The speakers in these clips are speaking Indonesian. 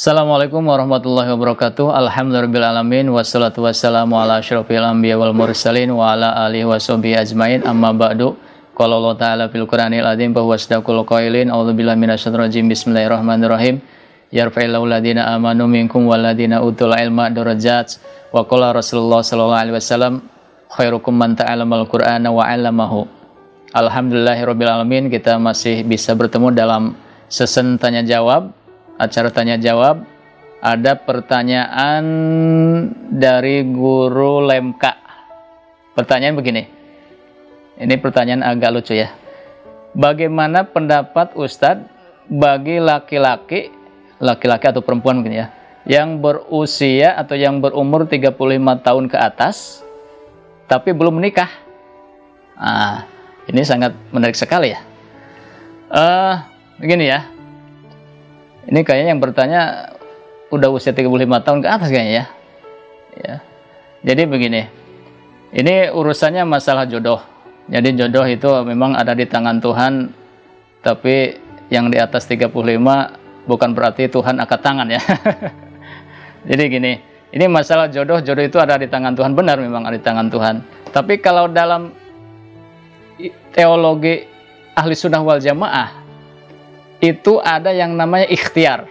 Assalamualaikum warahmatullahi wabarakatuh. Alhamdulillahirrahmanirrahim. Wassalatu wassalamu ala asyrafil anbiya wal mursalin wa ala alihi wa ajmain. Amma ba'du. Qala Allah Ta'ala fil Qur'anil azim bahwa sadaqul qailin. A'udzubillahi minasyaitonir rajim. Bismillahirrahmanirrahim. Yarfa'illahu ladina amanu minkum waladina utul ilma darajat. Wa qala Rasulullah sallallahu alaihi wasallam khairukum man ta'allamal Qur'ana wa 'allamahu. Alhamdulillahirabbil alamin. Kita masih bisa bertemu dalam sesen tanya jawab acara tanya jawab ada pertanyaan dari guru Lemka. Pertanyaan begini. Ini pertanyaan agak lucu ya. Bagaimana pendapat Ustadz bagi laki-laki, laki-laki atau perempuan mungkin ya, yang berusia atau yang berumur 35 tahun ke atas, tapi belum menikah? Ah, ini sangat menarik sekali ya. Uh, begini ya, ini kayaknya yang bertanya udah usia 35 tahun ke atas kayaknya ya. ya. Jadi begini, ini urusannya masalah jodoh. Jadi jodoh itu memang ada di tangan Tuhan, tapi yang di atas 35 bukan berarti Tuhan angkat tangan ya. Jadi gini, ini masalah jodoh, jodoh itu ada di tangan Tuhan, benar memang ada di tangan Tuhan. Tapi kalau dalam teologi ahli sunnah wal jamaah, itu ada yang namanya ikhtiar.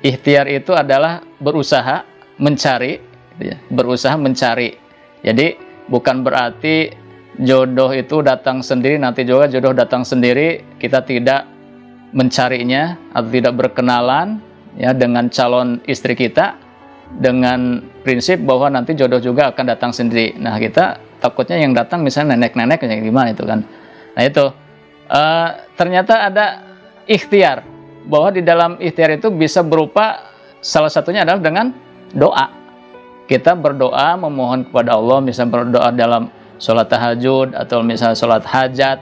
Ikhtiar itu adalah berusaha mencari, gitu ya, berusaha mencari. Jadi bukan berarti jodoh itu datang sendiri, nanti juga jodoh datang sendiri, kita tidak mencarinya atau tidak berkenalan ya dengan calon istri kita dengan prinsip bahwa nanti jodoh juga akan datang sendiri. Nah kita takutnya yang datang misalnya nenek-nenek yang gimana itu kan. Nah itu uh, ternyata ada ikhtiar. Bahwa di dalam ikhtiar itu bisa berupa salah satunya adalah dengan doa. Kita berdoa memohon kepada Allah misalnya berdoa dalam sholat tahajud atau misalnya sholat hajat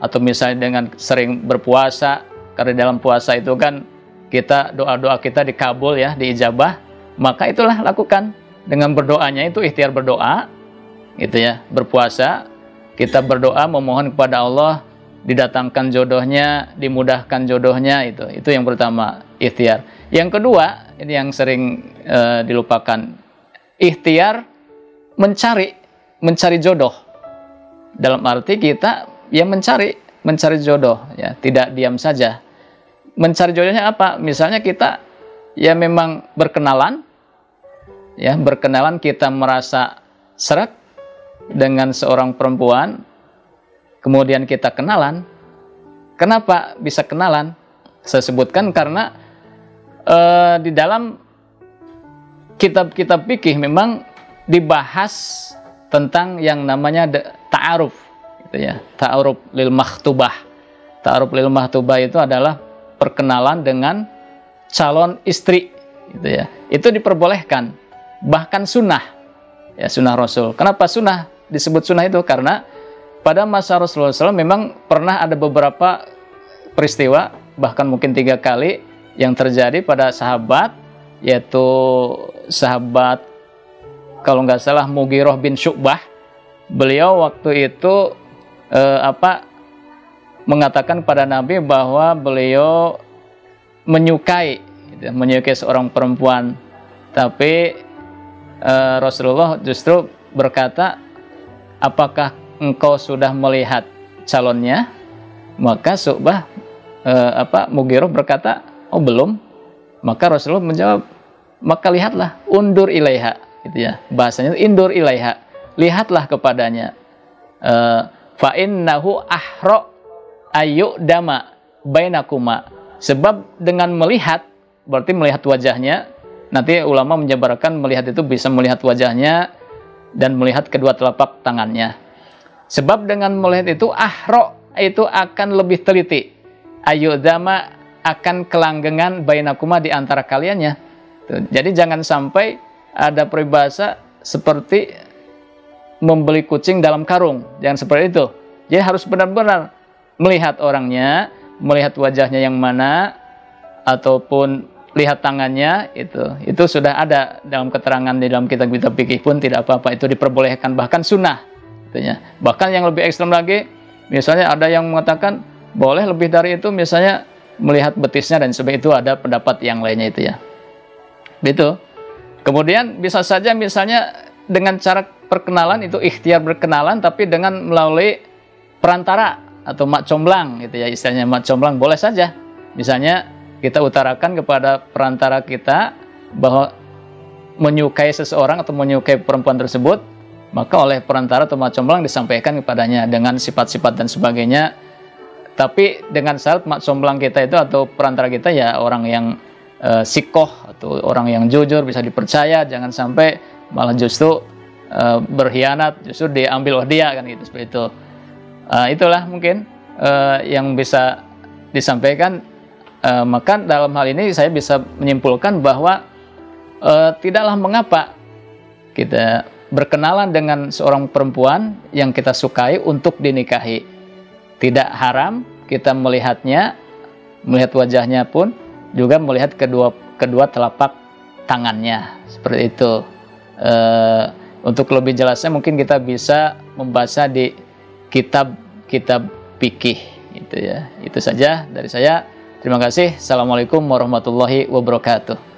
atau misalnya dengan sering berpuasa karena dalam puasa itu kan kita doa-doa kita dikabul ya diijabah maka itulah lakukan. Dengan berdoanya itu ikhtiar berdoa gitu ya berpuasa kita berdoa memohon kepada Allah didatangkan jodohnya, dimudahkan jodohnya itu. Itu yang pertama, ikhtiar. Yang kedua, ini yang sering uh, dilupakan. Ikhtiar mencari mencari jodoh. Dalam arti kita yang mencari mencari jodoh ya, tidak diam saja. Mencari jodohnya apa? Misalnya kita ya memang berkenalan ya, berkenalan kita merasa serak dengan seorang perempuan kemudian kita kenalan. Kenapa bisa kenalan? Saya sebutkan karena uh, di dalam kitab-kitab fikih memang dibahas tentang yang namanya ta'aruf gitu ya. Ta'aruf lil mahtubah. Ta'aruf lil mahtubah itu adalah perkenalan dengan calon istri gitu ya. Itu diperbolehkan bahkan sunnah ya sunnah Rasul. Kenapa sunnah disebut sunnah itu? Karena pada masa Rasulullah SAW memang pernah ada beberapa peristiwa bahkan mungkin tiga kali yang terjadi pada sahabat yaitu sahabat kalau nggak salah Mugiroh bin Syu'bah. Beliau waktu itu eh, apa mengatakan pada Nabi bahwa beliau menyukai gitu, menyukai seorang perempuan. Tapi eh, Rasulullah justru berkata apakah engkau sudah melihat calonnya maka Subah eh, apa Mugiroh berkata oh belum. Maka Rasulullah menjawab maka lihatlah undur ilaiha gitu ya. Bahasanya indur ilaiha lihatlah kepadanya. Eh, fa innahu ahro ayu dama bainakuma. Sebab dengan melihat berarti melihat wajahnya nanti ulama menjabarkan melihat itu bisa melihat wajahnya dan melihat kedua telapak tangannya Sebab dengan melihat itu ahro itu akan lebih teliti. Ayo dama akan kelanggengan bainakuma di antara kaliannya. Jadi jangan sampai ada peribahasa seperti membeli kucing dalam karung. Jangan seperti itu. Jadi harus benar-benar melihat orangnya, melihat wajahnya yang mana, ataupun lihat tangannya itu itu sudah ada dalam keterangan di dalam kitab-kitab fikih pun tidak apa-apa itu diperbolehkan bahkan sunnah Artinya, bahkan yang lebih ekstrem lagi, misalnya ada yang mengatakan boleh lebih dari itu, misalnya melihat betisnya dan sebagainya itu ada pendapat yang lainnya itu ya. Itu. Kemudian bisa saja misalnya dengan cara perkenalan itu ikhtiar berkenalan tapi dengan melalui perantara atau mak comblang gitu ya istilahnya mak comblang boleh saja. Misalnya kita utarakan kepada perantara kita bahwa menyukai seseorang atau menyukai perempuan tersebut maka oleh perantara atau mak comblang disampaikan kepadanya dengan sifat-sifat dan sebagainya. Tapi dengan syarat mak comblang kita itu atau perantara kita ya orang yang uh, sikoh atau orang yang jujur bisa dipercaya jangan sampai malah justru uh, berkhianat justru diambil oleh dia kan gitu seperti itu. Uh, itulah mungkin uh, yang bisa disampaikan. Uh, maka dalam hal ini saya bisa menyimpulkan bahwa uh, tidaklah mengapa kita berkenalan dengan seorang perempuan yang kita sukai untuk dinikahi tidak haram kita melihatnya, melihat wajahnya pun juga melihat kedua kedua telapak tangannya seperti itu. E, untuk lebih jelasnya mungkin kita bisa membaca di kitab kitab fikih itu ya. Itu saja dari saya. Terima kasih. Assalamualaikum warahmatullahi wabarakatuh.